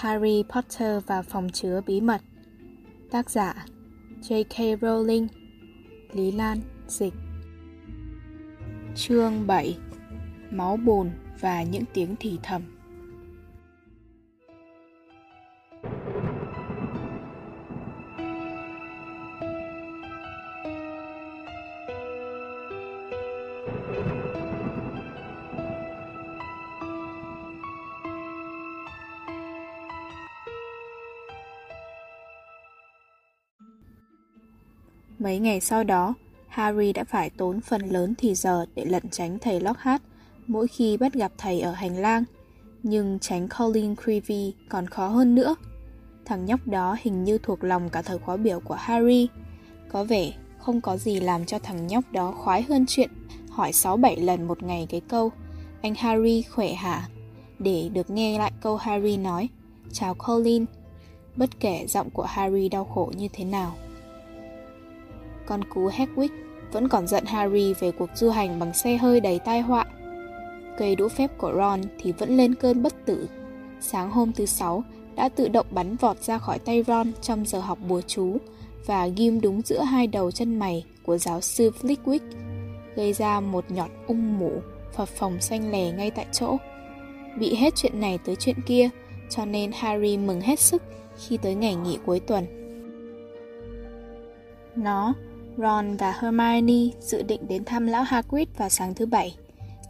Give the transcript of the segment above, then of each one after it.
Harry Potter và phòng chứa bí mật Tác giả J.K. Rowling, Lý Lan, Dịch Chương 7 Máu bùn và những tiếng thì thầm Mấy ngày sau đó, Harry đã phải tốn phần lớn thì giờ để lẩn tránh thầy Lockhart mỗi khi bắt gặp thầy ở hành lang. Nhưng tránh Colin Creevy còn khó hơn nữa. Thằng nhóc đó hình như thuộc lòng cả thời khóa biểu của Harry. Có vẻ không có gì làm cho thằng nhóc đó khoái hơn chuyện hỏi 6-7 lần một ngày cái câu Anh Harry khỏe hả? Để được nghe lại câu Harry nói Chào Colin Bất kể giọng của Harry đau khổ như thế nào con cú Hedwig vẫn còn giận Harry về cuộc du hành bằng xe hơi đầy tai họa. Cây đũa phép của Ron thì vẫn lên cơn bất tử. Sáng hôm thứ sáu đã tự động bắn vọt ra khỏi tay Ron trong giờ học bùa chú và ghim đúng giữa hai đầu chân mày của giáo sư Flitwick, gây ra một nhọt ung mủ phập phòng xanh lè ngay tại chỗ. Bị hết chuyện này tới chuyện kia, cho nên Harry mừng hết sức khi tới ngày nghỉ cuối tuần. Nó Ron và Hermione dự định đến thăm lão Hagrid vào sáng thứ bảy.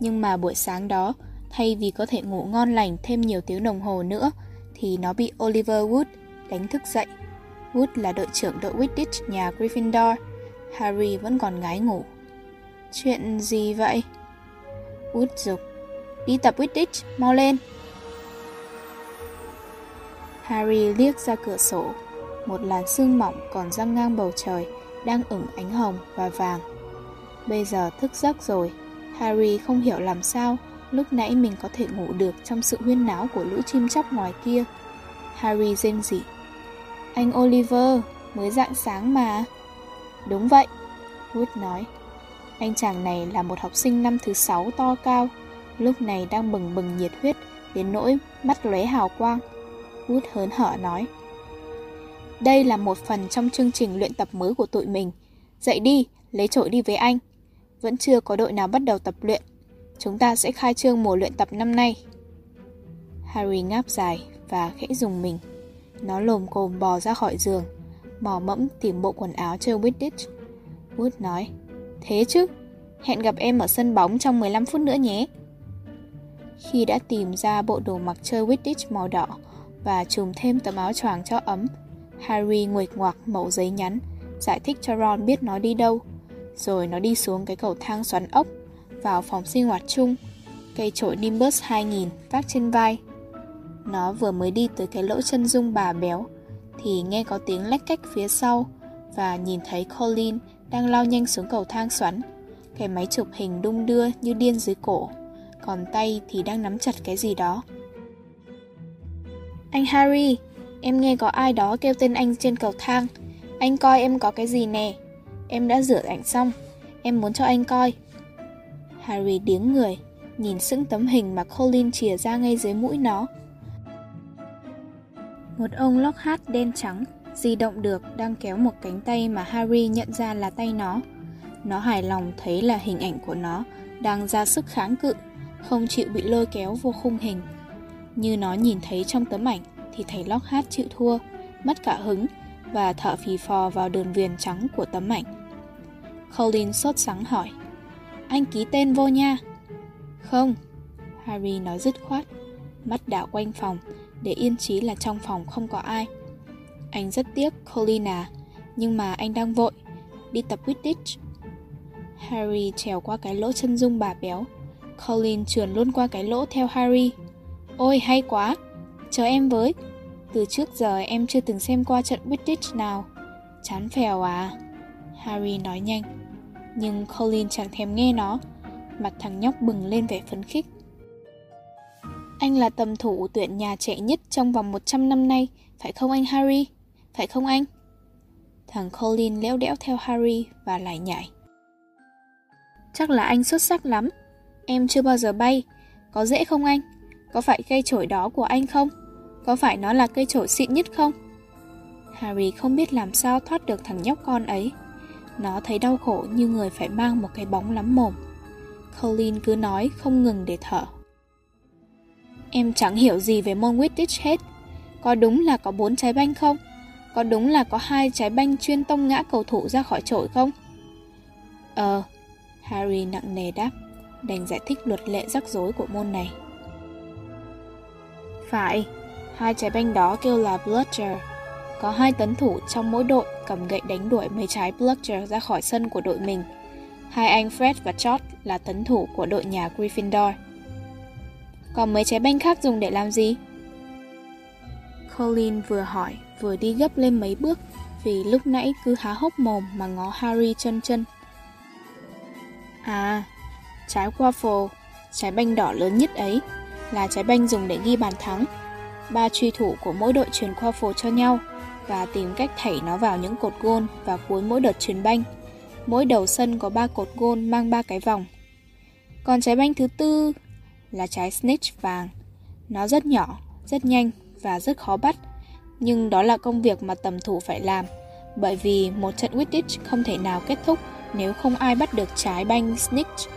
Nhưng mà buổi sáng đó, thay vì có thể ngủ ngon lành thêm nhiều tiếng đồng hồ nữa, thì nó bị Oliver Wood đánh thức dậy. Wood là đội trưởng đội Quidditch nhà Gryffindor. Harry vẫn còn ngái ngủ. Chuyện gì vậy? Wood dục. Đi tập Quidditch, mau lên. Harry liếc ra cửa sổ. Một làn sương mỏng còn răng ngang bầu trời đang ửng ánh hồng và vàng. Bây giờ thức giấc rồi, Harry không hiểu làm sao lúc nãy mình có thể ngủ được trong sự huyên náo của lũ chim chóc ngoài kia. Harry rên rỉ. Anh Oliver, mới dạng sáng mà. Đúng vậy, Wood nói. Anh chàng này là một học sinh năm thứ sáu to cao, lúc này đang bừng bừng nhiệt huyết đến nỗi mắt lóe hào quang. Wood hớn hở nói. Đây là một phần trong chương trình luyện tập mới của tụi mình. Dậy đi, lấy trội đi với anh. Vẫn chưa có đội nào bắt đầu tập luyện. Chúng ta sẽ khai trương mùa luyện tập năm nay. Harry ngáp dài và khẽ dùng mình. Nó lồm cồm bò ra khỏi giường, mò mẫm tìm bộ quần áo chơi Quidditch. Wood nói, thế chứ, hẹn gặp em ở sân bóng trong 15 phút nữa nhé. Khi đã tìm ra bộ đồ mặc chơi Quidditch màu đỏ và trùm thêm tấm áo choàng cho ấm, Harry nguệch ngoạc mẫu giấy nhắn, giải thích cho Ron biết nó đi đâu. Rồi nó đi xuống cái cầu thang xoắn ốc, vào phòng sinh hoạt chung, cây trội Nimbus 2000 vác trên vai. Nó vừa mới đi tới cái lỗ chân dung bà béo, thì nghe có tiếng lách cách phía sau và nhìn thấy Colin đang lao nhanh xuống cầu thang xoắn. Cái máy chụp hình đung đưa như điên dưới cổ, còn tay thì đang nắm chặt cái gì đó. Anh Harry, Em nghe có ai đó kêu tên anh trên cầu thang. Anh coi em có cái gì nè. Em đã rửa ảnh xong. Em muốn cho anh coi. Harry điếng người, nhìn sững tấm hình mà Colin chìa ra ngay dưới mũi nó. Một ông Lockhart đen trắng, di động được đang kéo một cánh tay mà Harry nhận ra là tay nó. Nó hài lòng thấy là hình ảnh của nó đang ra sức kháng cự, không chịu bị lôi kéo vô khung hình. Như nó nhìn thấy trong tấm ảnh, thì thầy Lockhart chịu thua, mất cả hứng và thở phì phò vào đường viền trắng của tấm ảnh. Colin sốt sắng hỏi, anh ký tên vô nha. Không, Harry nói dứt khoát, mắt đảo quanh phòng để yên trí là trong phòng không có ai. Anh rất tiếc Colin à, nhưng mà anh đang vội, đi tập Quidditch. Harry trèo qua cái lỗ chân dung bà béo. Colin trườn luôn qua cái lỗ theo Harry. Ôi hay quá, chờ em với. Từ trước giờ em chưa từng xem qua trận Quidditch nào. Chán phèo à? Harry nói nhanh. Nhưng Colin chẳng thèm nghe nó. Mặt thằng nhóc bừng lên vẻ phấn khích. Anh là tầm thủ tuyển nhà trẻ nhất trong vòng 100 năm nay, phải không anh Harry? Phải không anh? Thằng Colin léo đẽo theo Harry và lại nhảy. Chắc là anh xuất sắc lắm. Em chưa bao giờ bay. Có dễ không anh? Có phải cây chổi đó của anh không? Có phải nó là cây chổi xịn nhất không? Harry không biết làm sao thoát được thằng nhóc con ấy. Nó thấy đau khổ như người phải mang một cái bóng lắm mồm. Colin cứ nói không ngừng để thở. Em chẳng hiểu gì về môn Quidditch hết. Có đúng là có bốn trái banh không? Có đúng là có hai trái banh chuyên tông ngã cầu thủ ra khỏi trội không? Ờ, Harry nặng nề đáp, đành giải thích luật lệ rắc rối của môn này. Phải, hai trái banh đó kêu là Bludger. Có hai tấn thủ trong mỗi đội cầm gậy đánh đuổi mấy trái Bludger ra khỏi sân của đội mình. Hai anh Fred và George là tấn thủ của đội nhà Gryffindor. Còn mấy trái banh khác dùng để làm gì? Colin vừa hỏi vừa đi gấp lên mấy bước vì lúc nãy cứ há hốc mồm mà ngó Harry chân chân. À, trái waffle, trái banh đỏ lớn nhất ấy, là trái banh dùng để ghi bàn thắng. Ba truy thủ của mỗi đội truyền qua phố cho nhau và tìm cách thảy nó vào những cột gôn vào cuối mỗi đợt truyền banh. Mỗi đầu sân có ba cột gôn mang ba cái vòng. Còn trái banh thứ tư là trái snitch vàng. Nó rất nhỏ, rất nhanh và rất khó bắt, nhưng đó là công việc mà tầm thủ phải làm, bởi vì một trận Quidditch không thể nào kết thúc nếu không ai bắt được trái banh snitch.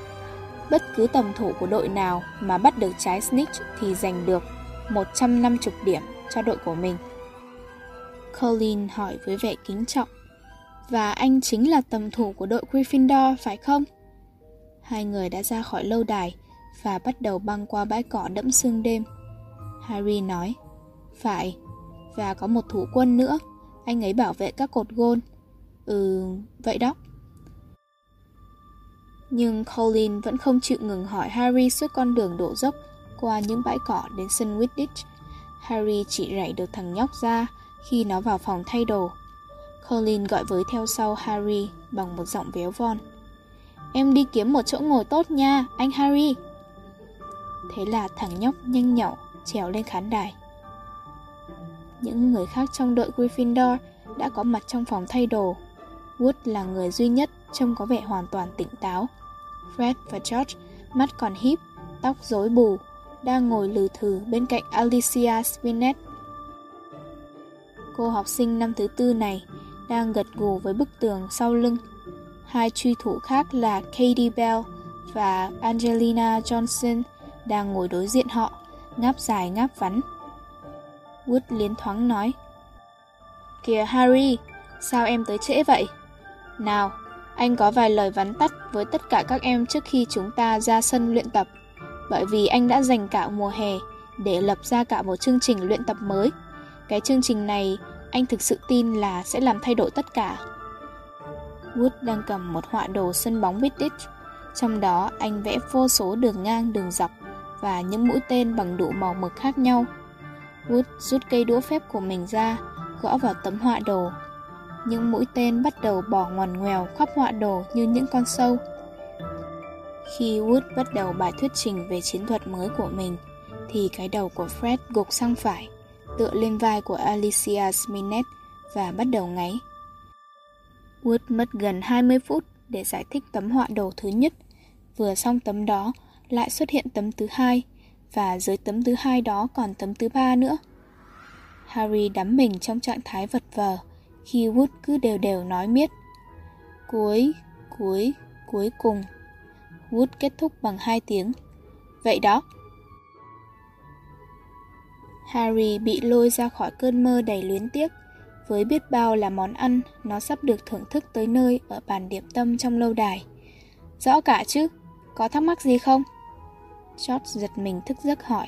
Bất cứ tầm thủ của đội nào mà bắt được trái snitch thì giành được 150 điểm cho đội của mình. Colin hỏi với vẻ kính trọng. Và anh chính là tầm thủ của đội Gryffindor, phải không? Hai người đã ra khỏi lâu đài và bắt đầu băng qua bãi cỏ đẫm sương đêm. Harry nói, phải, và có một thủ quân nữa, anh ấy bảo vệ các cột gôn. Ừ, vậy đó. Nhưng Colin vẫn không chịu ngừng hỏi Harry suốt con đường đổ dốc qua những bãi cỏ đến sân Quidditch. Harry chỉ rảy được thằng nhóc ra khi nó vào phòng thay đồ. Colin gọi với theo sau Harry bằng một giọng véo von. Em đi kiếm một chỗ ngồi tốt nha, anh Harry. Thế là thằng nhóc nhanh nhậu trèo lên khán đài. Những người khác trong đội Gryffindor đã có mặt trong phòng thay đồ. Wood là người duy nhất trông có vẻ hoàn toàn tỉnh táo. Fred và George, mắt còn híp, tóc rối bù, đang ngồi lừ thử bên cạnh Alicia Spinett. Cô học sinh năm thứ tư này đang gật gù với bức tường sau lưng. Hai truy thủ khác là Katie Bell và Angelina Johnson đang ngồi đối diện họ, ngáp dài ngáp vắn. Wood liến thoáng nói. Kìa Harry, sao em tới trễ vậy? Nào, anh có vài lời vắn tắt với tất cả các em trước khi chúng ta ra sân luyện tập, bởi vì anh đã dành cả mùa hè để lập ra cả một chương trình luyện tập mới. Cái chương trình này anh thực sự tin là sẽ làm thay đổi tất cả. Wood đang cầm một họa đồ sân bóng Wittich, trong đó anh vẽ vô số đường ngang đường dọc và những mũi tên bằng đủ màu mực khác nhau. Wood rút cây đũa phép của mình ra, gõ vào tấm họa đồ những mũi tên bắt đầu bỏ ngoằn ngoèo khắp họa đồ như những con sâu. Khi Wood bắt đầu bài thuyết trình về chiến thuật mới của mình, thì cái đầu của Fred gục sang phải, tựa lên vai của Alicia Sminet và bắt đầu ngáy. Wood mất gần 20 phút để giải thích tấm họa đồ thứ nhất. Vừa xong tấm đó, lại xuất hiện tấm thứ hai, và dưới tấm thứ hai đó còn tấm thứ ba nữa. Harry đắm mình trong trạng thái vật vờ, khi Wood cứ đều đều nói miết. Cuối, cuối, cuối cùng. Wood kết thúc bằng hai tiếng. Vậy đó. Harry bị lôi ra khỏi cơn mơ đầy luyến tiếc, với biết bao là món ăn nó sắp được thưởng thức tới nơi ở bàn điểm tâm trong lâu đài. Rõ cả chứ, có thắc mắc gì không? George giật mình thức giấc hỏi.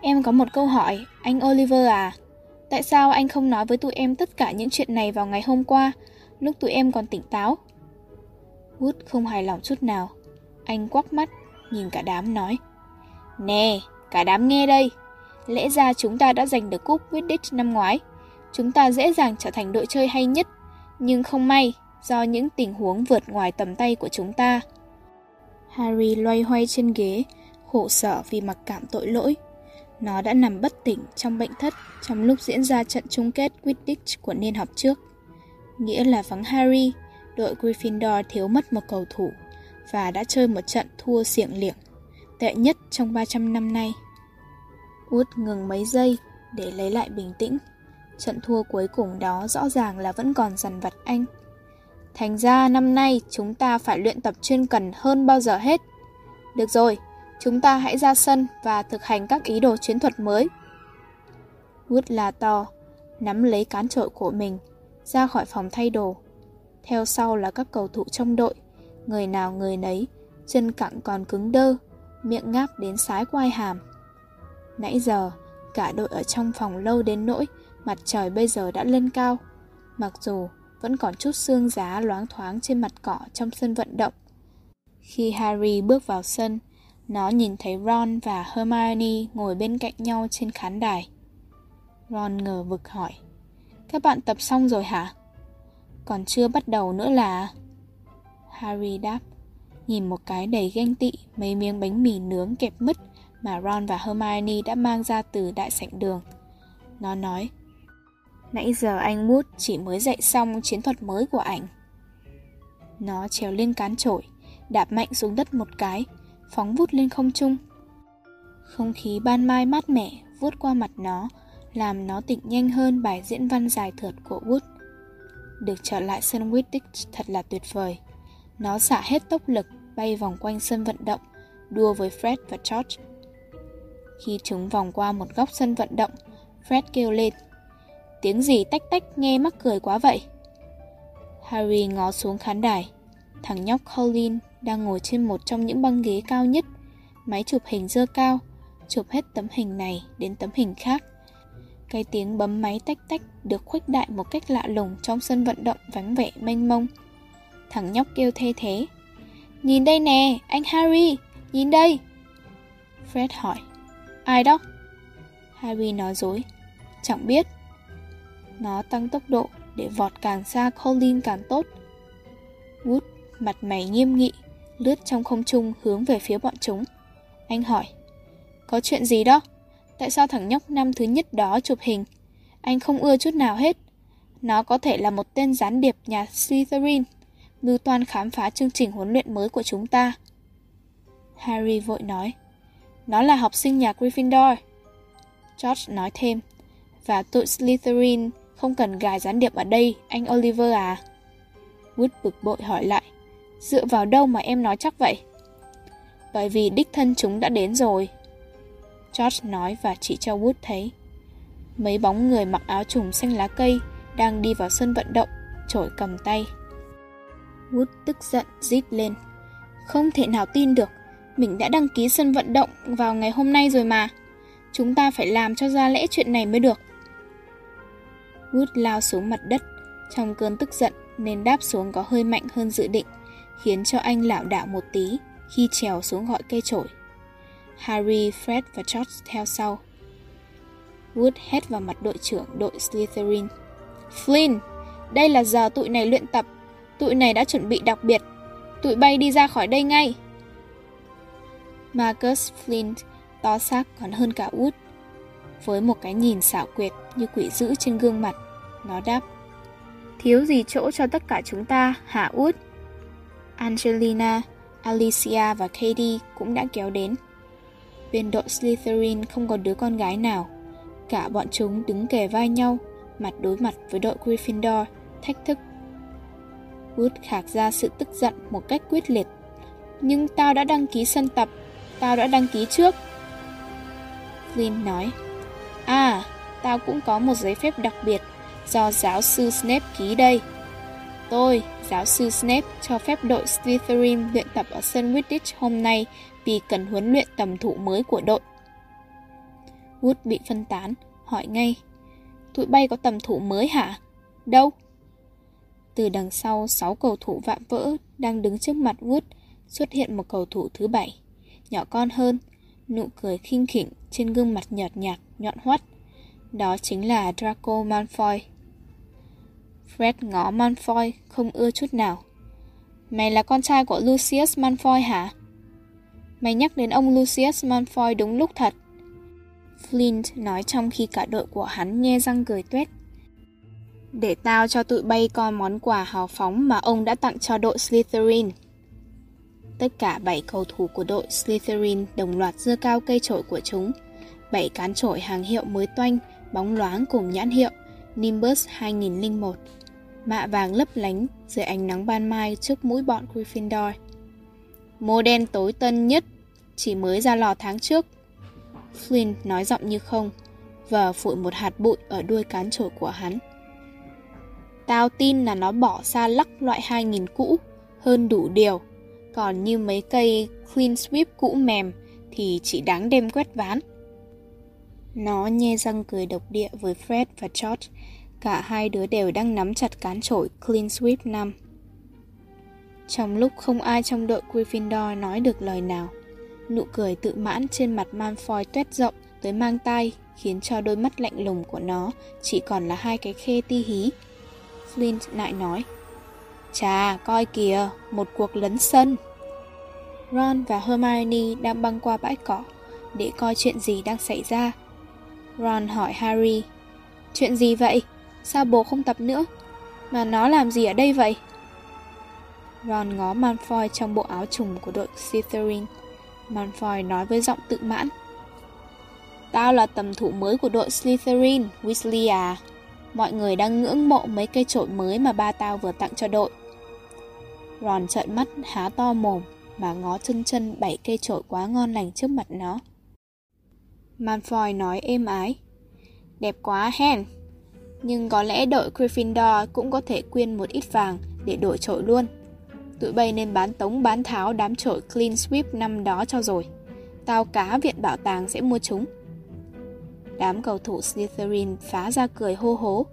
Em có một câu hỏi, anh Oliver à? Tại sao anh không nói với tụi em tất cả những chuyện này vào ngày hôm qua, lúc tụi em còn tỉnh táo? Wood không hài lòng chút nào. Anh quắc mắt, nhìn cả đám nói. Nè, cả đám nghe đây. Lẽ ra chúng ta đã giành được cúp Quidditch năm ngoái. Chúng ta dễ dàng trở thành đội chơi hay nhất. Nhưng không may, do những tình huống vượt ngoài tầm tay của chúng ta. Harry loay hoay trên ghế, khổ sở vì mặc cảm tội lỗi. Nó đã nằm bất tỉnh trong bệnh thất trong lúc diễn ra trận chung kết Quidditch của niên học trước. Nghĩa là vắng Harry, đội Gryffindor thiếu mất một cầu thủ và đã chơi một trận thua xiềng liệng, tệ nhất trong 300 năm nay. Út ngừng mấy giây để lấy lại bình tĩnh. Trận thua cuối cùng đó rõ ràng là vẫn còn dằn vặt anh. Thành ra năm nay chúng ta phải luyện tập chuyên cần hơn bao giờ hết. Được rồi, chúng ta hãy ra sân và thực hành các ý đồ chiến thuật mới. Wood là to, nắm lấy cán trội của mình, ra khỏi phòng thay đồ. Theo sau là các cầu thủ trong đội, người nào người nấy, chân cẳng còn cứng đơ, miệng ngáp đến sái quai hàm. Nãy giờ, cả đội ở trong phòng lâu đến nỗi mặt trời bây giờ đã lên cao. Mặc dù vẫn còn chút sương giá loáng thoáng trên mặt cỏ trong sân vận động. Khi Harry bước vào sân, nó nhìn thấy Ron và Hermione ngồi bên cạnh nhau trên khán đài. Ron ngờ vực hỏi, các bạn tập xong rồi hả? Còn chưa bắt đầu nữa là... Harry đáp, nhìn một cái đầy ghen tị mấy miếng bánh mì nướng kẹp mứt mà Ron và Hermione đã mang ra từ đại sảnh đường. Nó nói, nãy giờ anh Mood chỉ mới dạy xong chiến thuật mới của ảnh. Nó trèo lên cán trội, đạp mạnh xuống đất một cái, phóng vút lên không trung. Không khí ban mai mát mẻ vuốt qua mặt nó, làm nó tỉnh nhanh hơn bài diễn văn dài thượt của Wood. Được trở lại sân Quidditch thật là tuyệt vời. Nó xả hết tốc lực, bay vòng quanh sân vận động, đua với Fred và George. Khi chúng vòng qua một góc sân vận động, Fred kêu lên. Tiếng gì tách tách nghe mắc cười quá vậy? Harry ngó xuống khán đài. Thằng nhóc Colin đang ngồi trên một trong những băng ghế cao nhất, máy chụp hình dơ cao, chụp hết tấm hình này đến tấm hình khác. Cái tiếng bấm máy tách tách được khuếch đại một cách lạ lùng trong sân vận động vắng vẻ mênh mông. Thằng nhóc kêu thê thế. Nhìn đây nè, anh Harry, nhìn đây. Fred hỏi. Ai đó? Harry nói dối. Chẳng biết. Nó tăng tốc độ để vọt càng xa Colin càng tốt. Wood, mặt mày nghiêm nghị, lướt trong không trung hướng về phía bọn chúng. Anh hỏi. Có chuyện gì đó? Tại sao thằng nhóc năm thứ nhất đó chụp hình? Anh không ưa chút nào hết. Nó có thể là một tên gián điệp nhà Slytherin, mưu toan khám phá chương trình huấn luyện mới của chúng ta. Harry vội nói. Nó là học sinh nhà Gryffindor. George nói thêm. Và tụi Slytherin không cần gài gián điệp ở đây, anh Oliver à? Wood bực bội hỏi lại. Dựa vào đâu mà em nói chắc vậy? Bởi vì đích thân chúng đã đến rồi. George nói và chỉ cho Wood thấy. Mấy bóng người mặc áo trùng xanh lá cây đang đi vào sân vận động, trổi cầm tay. Wood tức giận rít lên. Không thể nào tin được, mình đã đăng ký sân vận động vào ngày hôm nay rồi mà. Chúng ta phải làm cho ra lẽ chuyện này mới được. Wood lao xuống mặt đất, trong cơn tức giận nên đáp xuống có hơi mạnh hơn dự định, khiến cho anh lảo đảo một tí khi trèo xuống gọi cây chổi. Harry, Fred và George theo sau. Wood hét vào mặt đội trưởng đội Slytherin. Flynn, đây là giờ tụi này luyện tập. Tụi này đã chuẩn bị đặc biệt. Tụi bay đi ra khỏi đây ngay. Marcus Flint to xác còn hơn cả Wood. Với một cái nhìn xảo quyệt như quỷ dữ trên gương mặt, nó đáp. Thiếu gì chỗ cho tất cả chúng ta, hả Wood? Angelina, Alicia và Katie cũng đã kéo đến. Bên đội Slytherin không có đứa con gái nào. Cả bọn chúng đứng kề vai nhau, mặt đối mặt với đội Gryffindor, thách thức. Wood khạc ra sự tức giận một cách quyết liệt. Nhưng tao đã đăng ký sân tập, tao đã đăng ký trước. Flynn nói, À, tao cũng có một giấy phép đặc biệt do giáo sư Snape ký đây. Tôi, giáo sư Snape, cho phép đội Slytherin luyện tập ở sân Wittich hôm nay vì cần huấn luyện tầm thủ mới của đội. Wood bị phân tán, hỏi ngay. Tụi bay có tầm thủ mới hả? Đâu? Từ đằng sau sáu cầu thủ vạm vỡ đang đứng trước mặt Wood xuất hiện một cầu thủ thứ bảy, nhỏ con hơn, nụ cười khinh khỉnh trên gương mặt nhợt nhạt, nhọn hoắt. Đó chính là Draco Malfoy. Fred ngó Malfoy không ưa chút nào. Mày là con trai của Lucius Malfoy hả? Mày nhắc đến ông Lucius Malfoy đúng lúc thật. Flint nói trong khi cả đội của hắn nhe răng cười tuét. Để tao cho tụi bay coi món quà hào phóng mà ông đã tặng cho đội Slytherin. Tất cả bảy cầu thủ của đội Slytherin đồng loạt giơ cao cây trổi của chúng. Bảy cán trổi hàng hiệu mới toanh bóng loáng cùng nhãn hiệu Nimbus 2001, mạ vàng lấp lánh dưới ánh nắng ban mai trước mũi bọn Gryffindor. Mô đen tối tân nhất, chỉ mới ra lò tháng trước. Flynn nói giọng như không, và phụi một hạt bụi ở đuôi cán chổi của hắn. Tao tin là nó bỏ xa lắc loại 2000 cũ, hơn đủ điều. Còn như mấy cây clean sweep cũ mềm thì chỉ đáng đem quét ván. Nó nhe răng cười độc địa với Fred và George. Cả hai đứa đều đang nắm chặt cán chổi Clean Sweep 5. Trong lúc không ai trong đội Gryffindor nói được lời nào, nụ cười tự mãn trên mặt Malfoy tuét rộng tới mang tay khiến cho đôi mắt lạnh lùng của nó chỉ còn là hai cái khe ti hí. Flint lại nói, Chà, coi kìa, một cuộc lấn sân. Ron và Hermione đang băng qua bãi cỏ để coi chuyện gì đang xảy ra. Ron hỏi Harry, Chuyện gì vậy? Sao bố không tập nữa? Mà nó làm gì ở đây vậy? Ron ngó Malfoy trong bộ áo trùng của đội Slytherin. Malfoy nói với giọng tự mãn. Tao là tầm thủ mới của đội Slytherin, Weasley à. Mọi người đang ngưỡng mộ mấy cây trội mới mà ba tao vừa tặng cho đội. Ron trợn mắt, há to mồm mà ngó chân chân bảy cây trội quá ngon lành trước mặt nó. Malfoy nói êm ái. Đẹp quá hen. Nhưng có lẽ đội Gryffindor cũng có thể quyên một ít vàng để đổi trội luôn. Tụi bay nên bán tống bán tháo đám trội clean sweep năm đó cho rồi. Tao cá viện bảo tàng sẽ mua chúng. Đám cầu thủ Slytherin phá ra cười hô hố.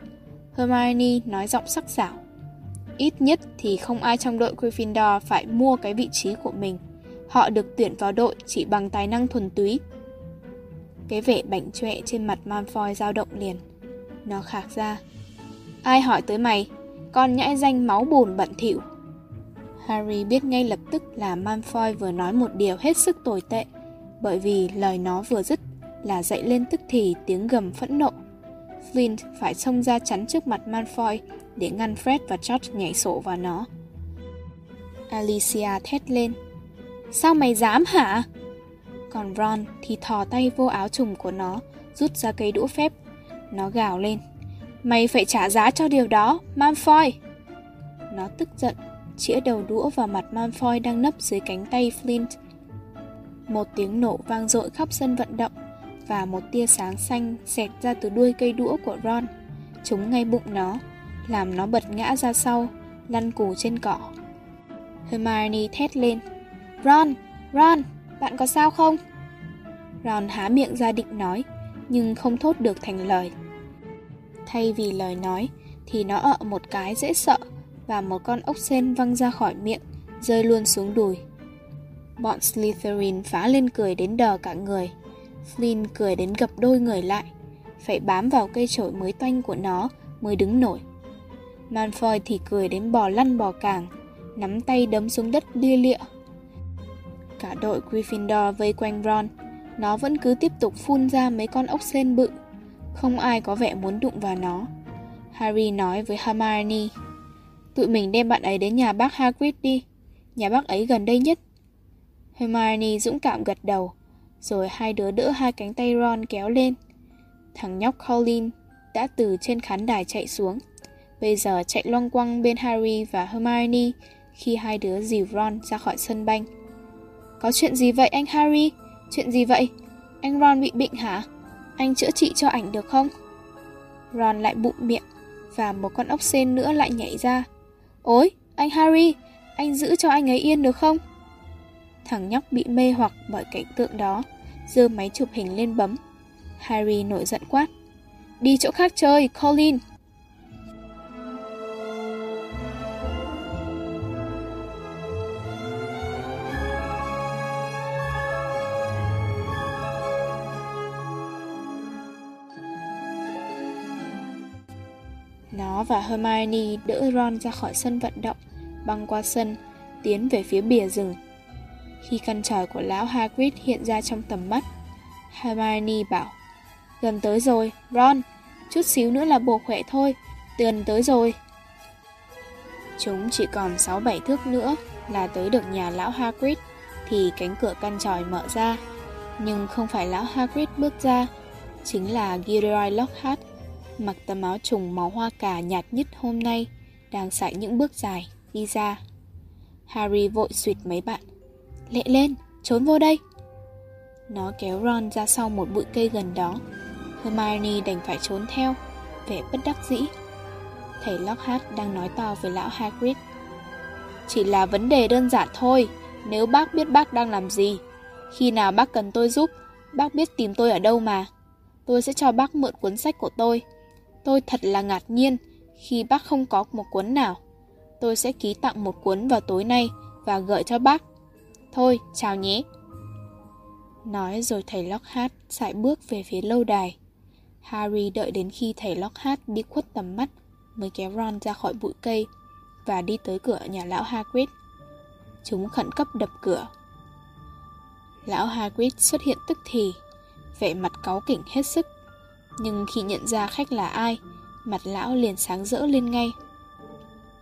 Hermione nói giọng sắc sảo. Ít nhất thì không ai trong đội Gryffindor phải mua cái vị trí của mình. Họ được tuyển vào đội chỉ bằng tài năng thuần túy. Cái vẻ bảnh trệ trên mặt Malfoy dao động liền. Nó khạc ra. Ai hỏi tới mày? Con nhãi danh máu bùn bẩn thỉu. Harry biết ngay lập tức là Malfoy vừa nói một điều hết sức tồi tệ, bởi vì lời nó vừa dứt là dậy lên tức thì tiếng gầm phẫn nộ. Flint phải xông ra chắn trước mặt Malfoy để ngăn Fred và George nhảy sổ vào nó. Alicia thét lên. Sao mày dám hả? Còn Ron thì thò tay vô áo trùng của nó, rút ra cây đũa phép. Nó gào lên. Mày phải trả giá cho điều đó, Malfoy! Nó tức giận, chĩa đầu đũa vào mặt Malfoy đang nấp dưới cánh tay Flint. Một tiếng nổ vang dội khắp sân vận động và một tia sáng xanh xẹt ra từ đuôi cây đũa của Ron, trúng ngay bụng nó, làm nó bật ngã ra sau, lăn cù trên cỏ. Hermione thét lên. Ron! Ron! Bạn có sao không? Ron há miệng ra định nói, nhưng không thốt được thành lời. Thay vì lời nói, thì nó ợ một cái dễ sợ và một con ốc sên văng ra khỏi miệng, rơi luôn xuống đùi. Bọn Slytherin phá lên cười đến đờ cả người. Flynn cười đến gập đôi người lại, phải bám vào cây chổi mới toanh của nó mới đứng nổi. Malfoy thì cười đến bò lăn bò càng, nắm tay đấm xuống đất lia lịa. Cả đội Gryffindor vây quanh Ron, nó vẫn cứ tiếp tục phun ra mấy con ốc sên bự. Không ai có vẻ muốn đụng vào nó. Harry nói với Hermione, tụi mình đem bạn ấy đến nhà bác Hagrid đi, nhà bác ấy gần đây nhất. Hermione dũng cảm gật đầu, rồi hai đứa đỡ hai cánh tay Ron kéo lên. Thằng nhóc Colin đã từ trên khán đài chạy xuống, bây giờ chạy loanh quăng bên Harry và Hermione khi hai đứa dìu Ron ra khỏi sân banh. Có chuyện gì vậy anh Harry? Chuyện gì vậy? Anh Ron bị bệnh hả? Anh chữa trị cho ảnh được không? Ron lại bụng miệng và một con ốc sên nữa lại nhảy ra. Ôi, anh Harry, anh giữ cho anh ấy yên được không? Thằng nhóc bị mê hoặc bởi cảnh tượng đó, giơ máy chụp hình lên bấm. Harry nổi giận quát. Đi chỗ khác chơi, Colin! Nó và Hermione đỡ Ron ra khỏi sân vận động, băng qua sân, tiến về phía bìa rừng. Khi căn tròi của lão Hagrid hiện ra trong tầm mắt, Hermione bảo, gần tới rồi, Ron, chút xíu nữa là bồ khỏe thôi, gần tới rồi. Chúng chỉ còn 6-7 thước nữa là tới được nhà lão Hagrid, thì cánh cửa căn tròi mở ra. Nhưng không phải lão Hagrid bước ra, chính là Gilderoy Lockhart, mặc tấm áo trùng màu hoa cà nhạt nhất hôm nay, đang sải những bước dài, đi ra. Harry vội suyệt mấy bạn. Lệ lên, trốn vô đây. Nó kéo Ron ra sau một bụi cây gần đó. Hermione đành phải trốn theo, vẻ bất đắc dĩ. Thầy Lockhart đang nói to với lão Hagrid. Chỉ là vấn đề đơn giản thôi, nếu bác biết bác đang làm gì. Khi nào bác cần tôi giúp, bác biết tìm tôi ở đâu mà. Tôi sẽ cho bác mượn cuốn sách của tôi. Tôi thật là ngạc nhiên khi bác không có một cuốn nào. Tôi sẽ ký tặng một cuốn vào tối nay và gửi cho bác. Thôi, chào nhé. Nói rồi thầy Lockhart sải bước về phía lâu đài. Harry đợi đến khi thầy Lockhart đi khuất tầm mắt mới kéo Ron ra khỏi bụi cây và đi tới cửa nhà lão Hagrid. Chúng khẩn cấp đập cửa. Lão Hagrid xuất hiện tức thì, vẻ mặt cáu kỉnh hết sức. Nhưng khi nhận ra khách là ai, mặt lão liền sáng rỡ lên ngay.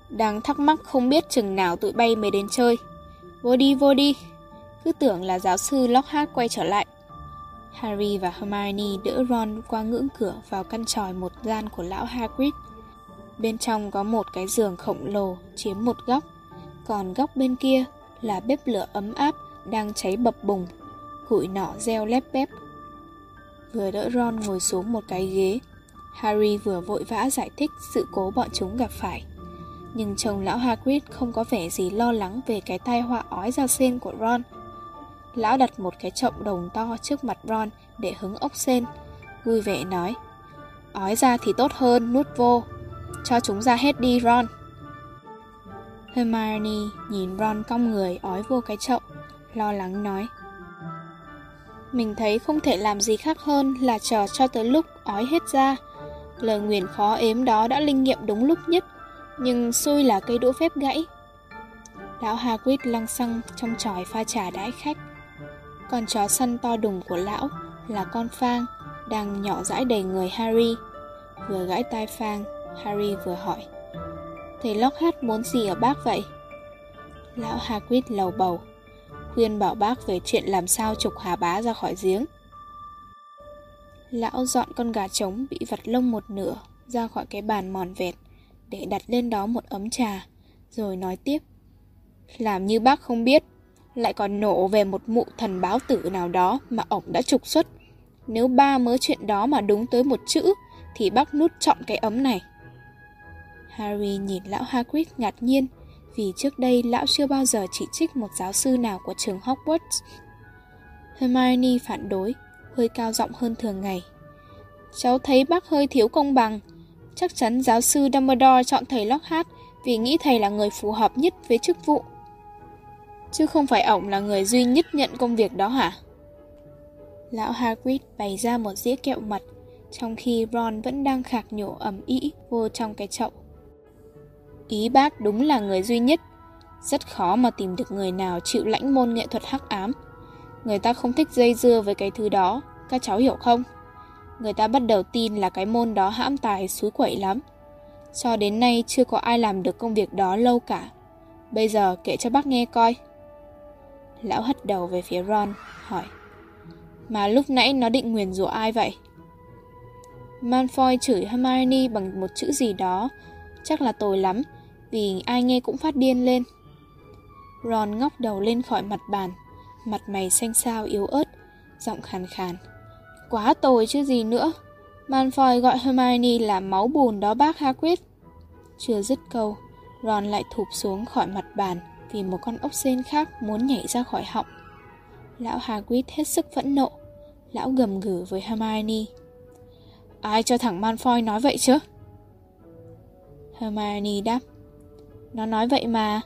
Đang thắc mắc không biết chừng nào tụi bay mới đến chơi. Vô đi, vô đi. Cứ tưởng là giáo sư Lockhart quay trở lại. Harry và Hermione đỡ Ron qua ngưỡng cửa vào căn tròi một gian của lão Hagrid. Bên trong có một cái giường khổng lồ chiếm một góc, còn góc bên kia là bếp lửa ấm áp đang cháy bập bùng, củi nọ reo lép bép. Vừa đỡ Ron ngồi xuống một cái ghế, Harry vừa vội vã giải thích sự cố bọn chúng gặp phải. Nhưng chồng lão Hagrid không có vẻ gì lo lắng về cái tai họa ói ra sen của Ron. Lão đặt một cái chậu đồng to trước mặt Ron để hứng ốc sen, vui vẻ nói Ói ra thì tốt hơn, nuốt vô. Cho chúng ra hết đi, Ron. Hermione nhìn Ron cong người ói vô cái chậu, lo lắng nói Mình thấy không thể làm gì khác hơn là chờ cho tới lúc ói hết ra. Lời nguyền khó ếm đó đã linh nghiệm đúng lúc nhất, nhưng xui là cây đũa phép gãy. Lão Hagrid lăng xăng trong tròi pha trà đãi khách. Con chó săn to đùng của lão là con Phang, đang nhỏ dãi đầy người Harry. Vừa gãi tai Phang, Harry vừa hỏi. Thầy Lockhart muốn gì ở bác vậy? Lão Hagrid lầu bầu, khuyên bảo bác về chuyện làm sao trục hà bá ra khỏi giếng. Lão dọn con gà trống bị vặt lông một nửa ra khỏi cái bàn mòn vẹt để đặt lên đó một ấm trà, rồi nói tiếp. Làm như bác không biết, lại còn nổ về một mụ thần báo tử nào đó mà ổng đã trục xuất. Nếu ba mớ chuyện đó mà đúng tới một chữ, thì bác nút chọn cái ấm này. Harry nhìn lão Hagrid ngạc nhiên, vì trước đây lão chưa bao giờ chỉ trích một giáo sư nào của trường Hogwarts. Hermione phản đối, hơi cao giọng hơn thường ngày. Cháu thấy bác hơi thiếu công bằng. Chắc chắn giáo sư Dumbledore chọn thầy Lockhart vì nghĩ thầy là người phù hợp nhất với chức vụ. Chứ không phải ổng là người duy nhất nhận công việc đó hả? Lão Hagrid bày ra một dĩa kẹo mật, trong khi Ron vẫn đang khạc nhổ ẩm ý vô trong cái chậu. Ý bác đúng là người duy nhất. Rất khó mà tìm được người nào chịu lãnh môn nghệ thuật hắc ám. Người ta không thích dây dưa với cái thứ đó, các cháu hiểu không? Người ta bắt đầu tin là cái môn đó hãm tài suối quậy lắm. Cho đến nay chưa có ai làm được công việc đó lâu cả. Bây giờ kể cho bác nghe coi. Lão hất đầu về phía Ron, hỏi. Mà lúc nãy nó định nguyền rủa ai vậy? Malfoy chửi Hermione bằng một chữ gì đó, chắc là tồi lắm, vì ai nghe cũng phát điên lên. Ron ngóc đầu lên khỏi mặt bàn, mặt mày xanh xao yếu ớt, giọng khàn khàn. Quá tồi chứ gì nữa. Malfoy gọi Hermione là máu bùn đó bác Hagrid. Chưa dứt câu, Ron lại thụp xuống khỏi mặt bàn vì một con ốc sên khác muốn nhảy ra khỏi họng. Lão Hagrid hết sức phẫn nộ. Lão gầm gừ với Hermione. Ai cho thằng Malfoy nói vậy chứ? Hermione đáp. Nó nói vậy mà,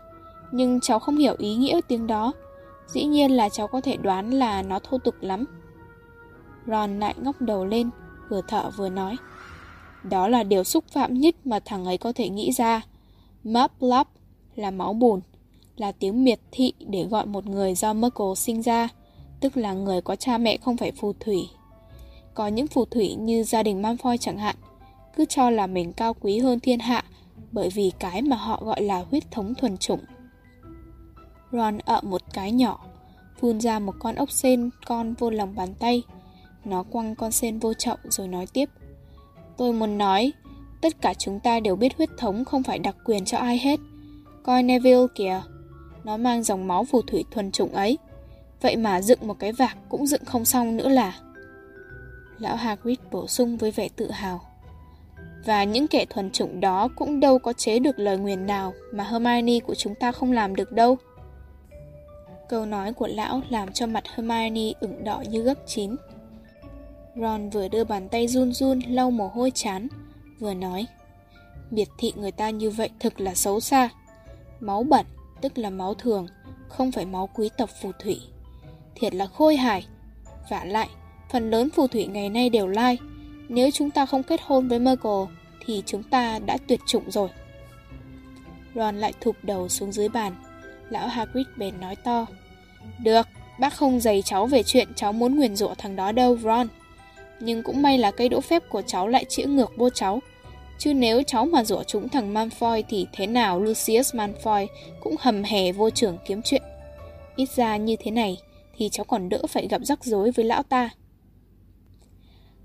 nhưng cháu không hiểu ý nghĩa tiếng đó. Dĩ nhiên là cháu có thể đoán là nó thô tục lắm. Ron lại ngóc đầu lên, vừa thở vừa nói. Đó là điều xúc phạm nhất mà thằng ấy có thể nghĩ ra. Map là máu bùn, là tiếng miệt thị để gọi một người do Merkel sinh ra, tức là người có cha mẹ không phải phù thủy. Có những phù thủy như gia đình Malfoy chẳng hạn, cứ cho là mình cao quý hơn thiên hạ bởi vì cái mà họ gọi là huyết thống thuần chủng. Ron ợ một cái nhỏ, phun ra một con ốc sên con vô lòng bàn tay, nó quăng con sen vô trọng rồi nói tiếp. Tôi muốn nói, tất cả chúng ta đều biết huyết thống không phải đặc quyền cho ai hết. Coi Neville kìa, nó mang dòng máu phù thủy thuần chủng ấy. Vậy mà dựng một cái vạc cũng dựng không xong nữa là. Lão Hagrid bổ sung với vẻ tự hào. Và những kẻ thuần chủng đó cũng đâu có chế được lời nguyền nào mà Hermione của chúng ta không làm được đâu. Câu nói của lão làm cho mặt Hermione ửng đỏ như gấp chín. Ron vừa đưa bàn tay run run lau mồ hôi chán, vừa nói Biệt thị người ta như vậy thực là xấu xa. Máu bẩn, tức là máu thường, không phải máu quý tộc phù thủy. Thiệt là khôi hài. Vả lại, phần lớn phù thủy ngày nay đều lai. Nếu chúng ta không kết hôn với Merkel, thì chúng ta đã tuyệt chủng rồi. Ron lại thụp đầu xuống dưới bàn. Lão Hagrid bèn nói to. Được, bác không dày cháu về chuyện cháu muốn nguyền rủa thằng đó đâu, Ron. Nhưng cũng may là cây đỗ phép của cháu lại chĩa ngược vô cháu. Chứ nếu cháu mà rủa chúng thằng Malfoy thì thế nào Lucius Malfoy cũng hầm hè vô trưởng kiếm chuyện. Ít ra như thế này thì cháu còn đỡ phải gặp rắc rối với lão ta.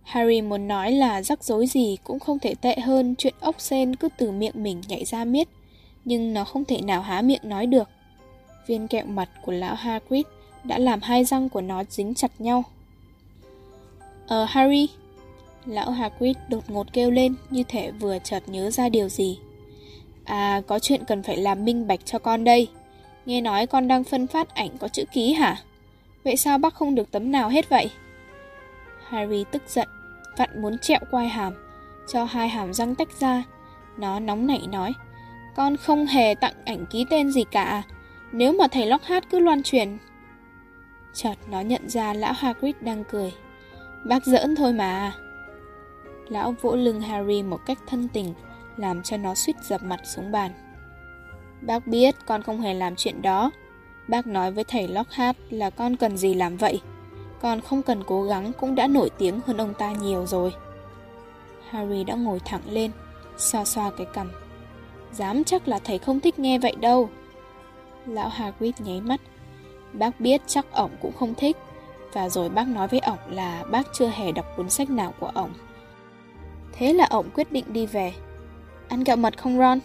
Harry muốn nói là rắc rối gì cũng không thể tệ hơn chuyện ốc sen cứ từ miệng mình nhảy ra miết, nhưng nó không thể nào há miệng nói được. Viên kẹo mặt của lão Hagrid đã làm hai răng của nó dính chặt nhau. Ờ Harry, lão Hagrid đột ngột kêu lên như thể vừa chợt nhớ ra điều gì. À, có chuyện cần phải làm minh bạch cho con đây. Nghe nói con đang phân phát ảnh có chữ ký hả? Vậy sao bác không được tấm nào hết vậy? Harry tức giận, vặn muốn trẹo quai hàm, cho hai hàm răng tách ra. Nó nóng nảy nói, con không hề tặng ảnh ký tên gì cả. Nếu mà thầy Lockhart cứ loan truyền. Chợt nó nhận ra lão Hagrid đang cười. Bác giỡn thôi mà. Lão vỗ lưng Harry một cách thân tình, làm cho nó suýt dập mặt xuống bàn. Bác biết con không hề làm chuyện đó. Bác nói với thầy Lockhart là con cần gì làm vậy. Con không cần cố gắng cũng đã nổi tiếng hơn ông ta nhiều rồi. Harry đã ngồi thẳng lên, xoa xoa cái cằm. Dám chắc là thầy không thích nghe vậy đâu. Lão Hagrid nháy mắt. Bác biết chắc ổng cũng không thích. Và rồi bác nói với ổng là bác chưa hề đọc cuốn sách nào của ổng. Thế là ổng quyết định đi về. Ăn kẹo mật không Ron?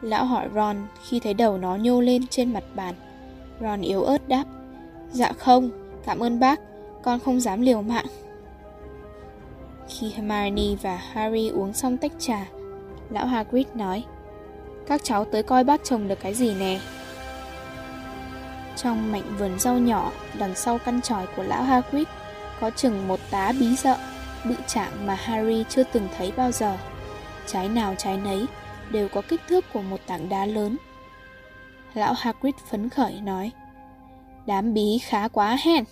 Lão hỏi Ron khi thấy đầu nó nhô lên trên mặt bàn. Ron yếu ớt đáp. Dạ không, cảm ơn bác, con không dám liều mạng. Khi Hermione và Harry uống xong tách trà, lão Hagrid nói Các cháu tới coi bác chồng được cái gì nè. Trong mảnh vườn rau nhỏ đằng sau căn tròi của lão Hagrid có chừng một tá bí rợ, bự trạng mà Harry chưa từng thấy bao giờ. Trái nào trái nấy đều có kích thước của một tảng đá lớn. Lão Hagrid phấn khởi nói, Đám bí khá quá hen,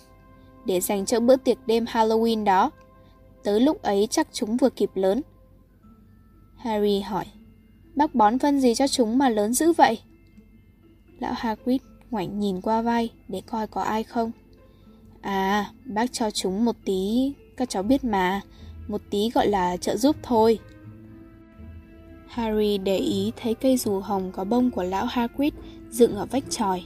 để dành cho bữa tiệc đêm Halloween đó. Tới lúc ấy chắc chúng vừa kịp lớn. Harry hỏi, bác bón phân gì cho chúng mà lớn dữ vậy? Lão Hagrid ngoảnh nhìn qua vai để coi có ai không. À, bác cho chúng một tí, các cháu biết mà, một tí gọi là trợ giúp thôi. Harry để ý thấy cây dù hồng có bông của lão Hagrid dựng ở vách tròi.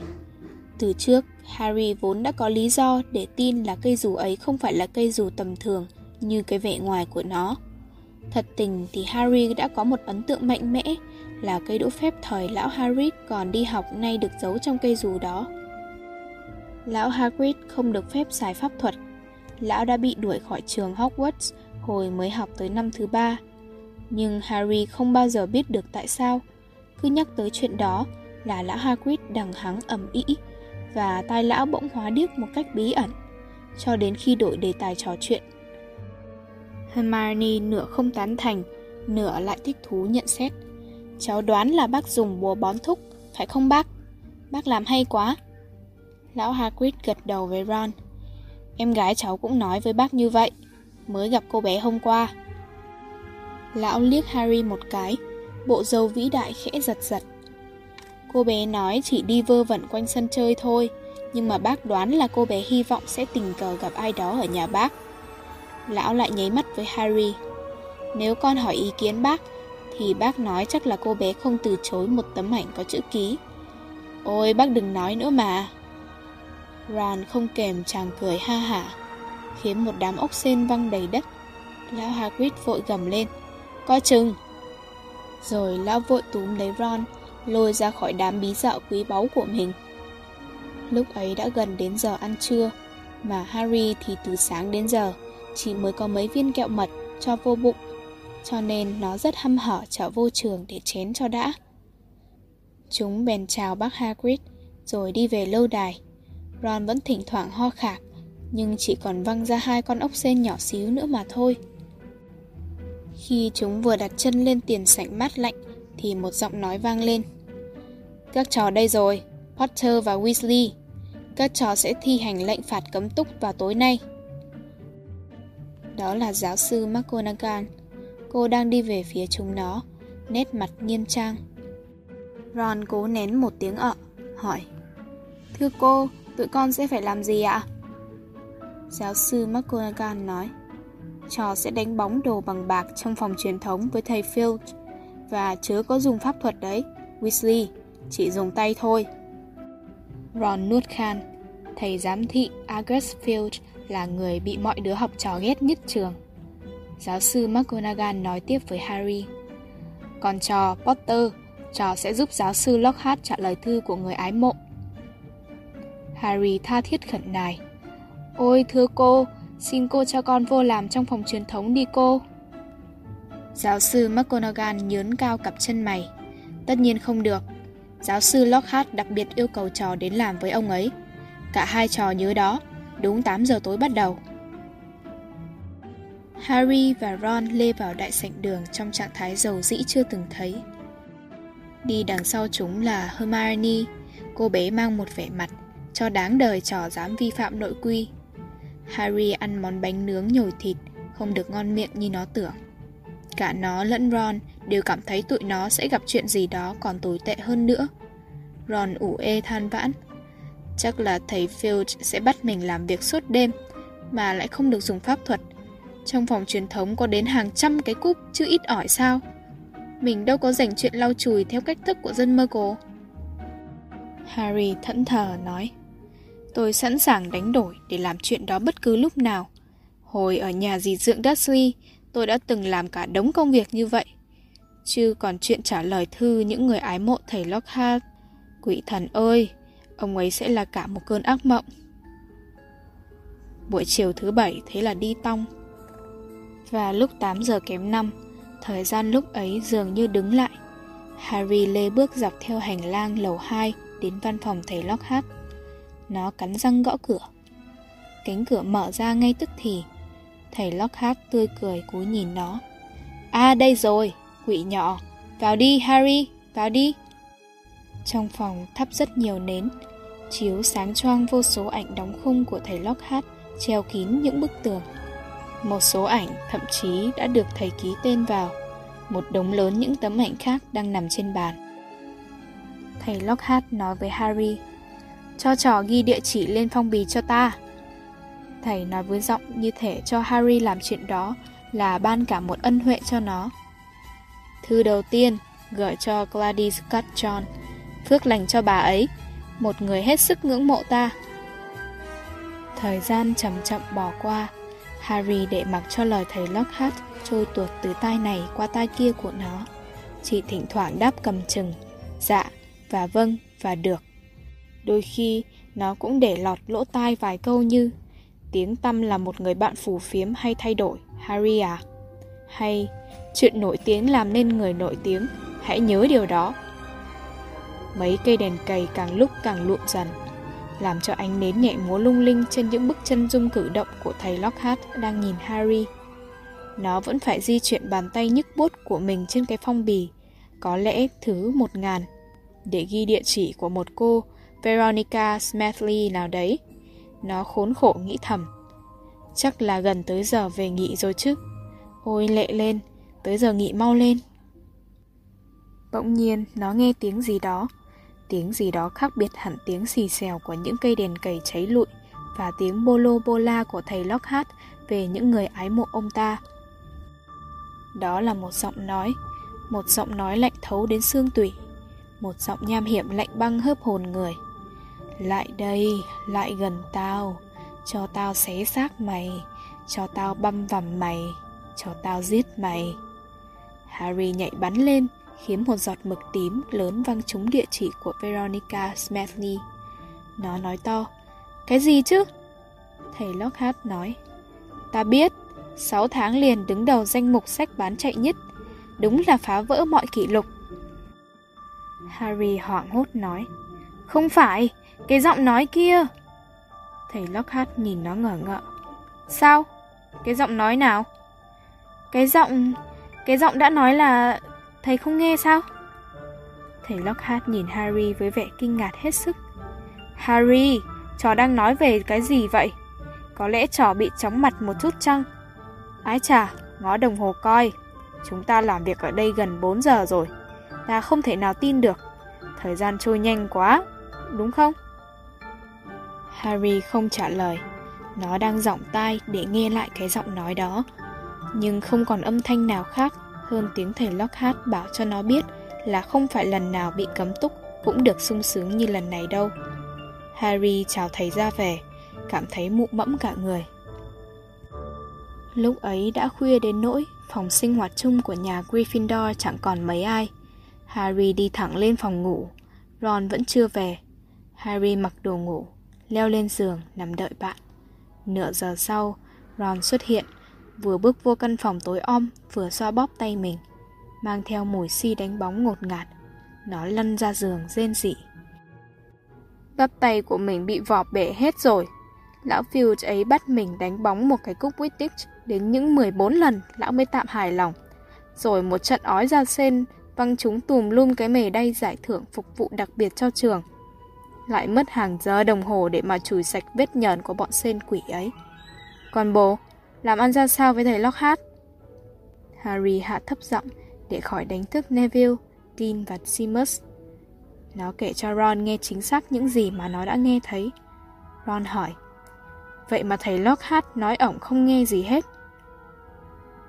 Từ trước, Harry vốn đã có lý do để tin là cây dù ấy không phải là cây dù tầm thường như cái vẻ ngoài của nó. Thật tình thì Harry đã có một ấn tượng mạnh mẽ là cây đũa phép thời lão Hagrid còn đi học nay được giấu trong cây dù đó. Lão Hagrid không được phép xài pháp thuật. Lão đã bị đuổi khỏi trường Hogwarts hồi mới học tới năm thứ ba nhưng Harry không bao giờ biết được tại sao. Cứ nhắc tới chuyện đó là lão Hagrid đằng hắng ầm ĩ và tai lão bỗng hóa điếc một cách bí ẩn, cho đến khi đổi đề tài trò chuyện. Hermione nửa không tán thành, nửa lại thích thú nhận xét. Cháu đoán là bác dùng bùa bón thúc, phải không bác? Bác làm hay quá. Lão Hagrid gật đầu với Ron. Em gái cháu cũng nói với bác như vậy, mới gặp cô bé hôm qua. Lão liếc Harry một cái, bộ dâu vĩ đại khẽ giật giật. Cô bé nói chỉ đi vơ vẩn quanh sân chơi thôi, nhưng mà bác đoán là cô bé hy vọng sẽ tình cờ gặp ai đó ở nhà bác. Lão lại nháy mắt với Harry. Nếu con hỏi ý kiến bác, thì bác nói chắc là cô bé không từ chối một tấm ảnh có chữ ký. Ôi bác đừng nói nữa mà. Ron không kèm chàng cười ha hả. khiến một đám ốc sên văng đầy đất. Lão Hagrid vội gầm lên, coi chừng! Rồi lão vội túm lấy Ron, lôi ra khỏi đám bí dạo quý báu của mình. Lúc ấy đã gần đến giờ ăn trưa, mà Harry thì từ sáng đến giờ chỉ mới có mấy viên kẹo mật cho vô bụng, cho nên nó rất hăm hở trở vô trường để chén cho đã. Chúng bèn chào bác Hagrid, rồi đi về lâu đài. Ron vẫn thỉnh thoảng ho khạc, nhưng chỉ còn văng ra hai con ốc sên nhỏ xíu nữa mà thôi. Khi chúng vừa đặt chân lên tiền sảnh mát lạnh, thì một giọng nói vang lên. Các trò đây rồi, Potter và Weasley. Các trò sẽ thi hành lệnh phạt cấm túc vào tối nay. Đó là giáo sư McGonagall. Cô đang đi về phía chúng nó, nét mặt nghiêm trang. Ron cố nén một tiếng ợ, hỏi. Thưa cô, tụi con sẽ phải làm gì ạ? Giáo sư McGonagall nói. Trò sẽ đánh bóng đồ bằng bạc trong phòng truyền thống với thầy Filch và chớ có dùng pháp thuật đấy, Weasley, chỉ dùng tay thôi. Ron nuốt khan, thầy giám thị Argus Filch là người bị mọi đứa học trò ghét nhất trường. Giáo sư McGonagall nói tiếp với Harry. Còn trò Potter, trò sẽ giúp giáo sư Lockhart trả lời thư của người ái mộ. Harry tha thiết khẩn nài. Ôi thưa cô, xin cô cho con vô làm trong phòng truyền thống đi cô. Giáo sư McGonagall nhớn cao cặp chân mày. Tất nhiên không được. Giáo sư Lockhart đặc biệt yêu cầu trò đến làm với ông ấy. Cả hai trò nhớ đó, đúng 8 giờ tối bắt đầu. Harry và Ron lê vào đại sảnh đường trong trạng thái giàu dĩ chưa từng thấy. Đi đằng sau chúng là Hermione, cô bé mang một vẻ mặt cho đáng đời trò dám vi phạm nội quy. Harry ăn món bánh nướng nhồi thịt, không được ngon miệng như nó tưởng. Cả nó lẫn Ron đều cảm thấy tụi nó sẽ gặp chuyện gì đó còn tồi tệ hơn nữa. Ron ủ ê than vãn. Chắc là thầy Field sẽ bắt mình làm việc suốt đêm, mà lại không được dùng pháp thuật. Trong phòng truyền thống có đến hàng trăm cái cúp chứ ít ỏi sao. Mình đâu có dành chuyện lau chùi theo cách thức của dân Muggle. Harry thẫn thờ nói. Tôi sẵn sàng đánh đổi để làm chuyện đó bất cứ lúc nào. Hồi ở nhà dì dưỡng Dursley, tôi đã từng làm cả đống công việc như vậy. Chứ còn chuyện trả lời thư những người ái mộ thầy Lockhart. Quỷ thần ơi, ông ấy sẽ là cả một cơn ác mộng. Buổi chiều thứ bảy thế là đi tong. Và lúc 8 giờ kém 5, thời gian lúc ấy dường như đứng lại. Harry lê bước dọc theo hành lang lầu 2 đến văn phòng thầy Lockhart. Nó cắn răng gõ cửa. Cánh cửa mở ra ngay tức thì. Thầy Lockhart tươi cười cúi nhìn nó. À đây rồi, quỷ nhỏ. Vào đi Harry, vào đi. Trong phòng thắp rất nhiều nến, chiếu sáng choang vô số ảnh đóng khung của thầy Lockhart treo kín những bức tường. Một số ảnh thậm chí đã được thầy ký tên vào, một đống lớn những tấm ảnh khác đang nằm trên bàn. Thầy Lockhart nói với Harry, cho trò ghi địa chỉ lên phong bì cho ta. Thầy nói với giọng như thể cho Harry làm chuyện đó là ban cả một ân huệ cho nó. Thư đầu tiên gửi cho Gladys Cutjohn, phước lành cho bà ấy, một người hết sức ngưỡng mộ ta. Thời gian chậm chậm bỏ qua, Harry để mặc cho lời thầy Lockhart trôi tuột từ tai này qua tai kia của nó. Chỉ thỉnh thoảng đáp cầm chừng, dạ và vâng và được. Đôi khi nó cũng để lọt lỗ tai vài câu như Tiếng tâm là một người bạn phù phiếm hay thay đổi, Harry à? Hay chuyện nổi tiếng làm nên người nổi tiếng, hãy nhớ điều đó. Mấy cây đèn cầy càng lúc càng lụn dần, làm cho ánh nến nhẹ múa lung linh trên những bức chân dung cử động của thầy Lockhart đang nhìn Harry. Nó vẫn phải di chuyển bàn tay nhức bút của mình trên cái phong bì, có lẽ thứ một ngàn, để ghi địa chỉ của một cô Veronica Smethley nào đấy. Nó khốn khổ nghĩ thầm. Chắc là gần tới giờ về nghỉ rồi chứ. Ôi lệ lên, tới giờ nghỉ mau lên. Bỗng nhiên nó nghe tiếng gì đó. Tiếng gì đó khác biệt hẳn tiếng xì xèo của những cây đèn cầy cháy lụi và tiếng bolo bola của thầy Lockhart về những người ái mộ ông ta. Đó là một giọng nói, một giọng nói lạnh thấu đến xương tủy, một giọng nham hiểm lạnh băng hớp hồn người. Lại đây, lại gần tao, Cho tao xé xác mày, cho tao băm vằm mày, cho tao giết mày. Harry nhảy bắn lên, khiến một giọt mực tím lớn văng trúng địa chỉ của Veronica Smedley. Nó nói to, cái gì chứ? Thầy Lockhart nói, ta biết, 6 tháng liền đứng đầu danh mục sách bán chạy nhất, đúng là phá vỡ mọi kỷ lục. Harry hoảng hốt nói, không phải, cái giọng nói kia. Thầy Lockhart nhìn nó ngờ ngợ. Sao? Cái giọng nói nào? Cái giọng... Cái giọng đã nói là... Thầy không nghe sao? Thầy Lockhart nhìn Harry với vẻ kinh ngạc hết sức. Harry, trò đang nói về cái gì vậy? Có lẽ trò bị chóng mặt một chút chăng? Ái chà, ngó đồng hồ coi. Chúng ta làm việc ở đây gần 4 giờ rồi. Ta không thể nào tin được. Thời gian trôi nhanh quá, đúng không? Harry không trả lời. Nó đang giọng tai để nghe lại cái giọng nói đó. Nhưng không còn âm thanh nào khác hơn tiếng thầy Lockhart bảo cho nó biết là không phải lần nào bị cấm túc cũng được sung sướng như lần này đâu. Harry chào thầy ra về, cảm thấy mụ mẫm cả người. Lúc ấy đã khuya đến nỗi phòng sinh hoạt chung của nhà Gryffindor chẳng còn mấy ai. Harry đi thẳng lên phòng ngủ, Ron vẫn chưa về. Harry mặc đồ ngủ, leo lên giường nằm đợi bạn. Nửa giờ sau, Ron xuất hiện, vừa bước vô căn phòng tối om, vừa xoa bóp tay mình, mang theo mùi si đánh bóng ngột ngạt. Nó lăn ra giường rên rỉ. Bắp tay của mình bị vọt bể hết rồi. Lão Fields ấy bắt mình đánh bóng một cái cúc Wittich đến những 14 lần lão mới tạm hài lòng. Rồi một trận ói ra sen văng chúng tùm lum cái mề đay giải thưởng phục vụ đặc biệt cho trường. Lại mất hàng giờ đồng hồ để mà chùi sạch vết nhờn của bọn sen quỷ ấy. Còn bố, làm ăn ra sao với thầy Lockhart? Harry hạ thấp giọng để khỏi đánh thức Neville, Dean và Seamus. Nó kể cho Ron nghe chính xác những gì mà nó đã nghe thấy. Ron hỏi, vậy mà thầy Lockhart nói ổng không nghe gì hết.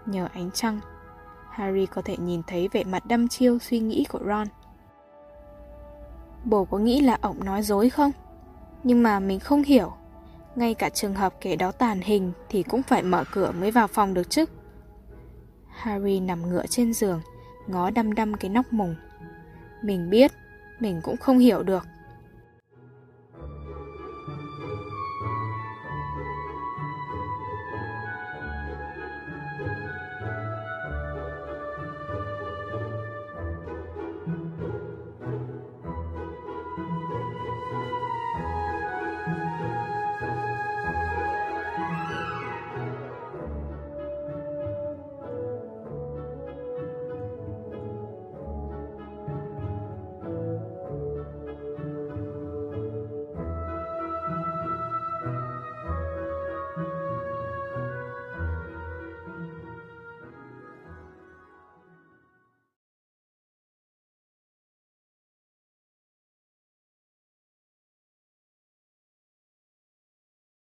Nhờ ánh trăng, Harry có thể nhìn thấy vẻ mặt đăm chiêu suy nghĩ của Ron. Bố có nghĩ là ổng nói dối không? Nhưng mà mình không hiểu. Ngay cả trường hợp kẻ đó tàn hình thì cũng phải mở cửa mới vào phòng được chứ. Harry nằm ngựa trên giường, ngó đăm đăm cái nóc mùng. Mình biết, mình cũng không hiểu được.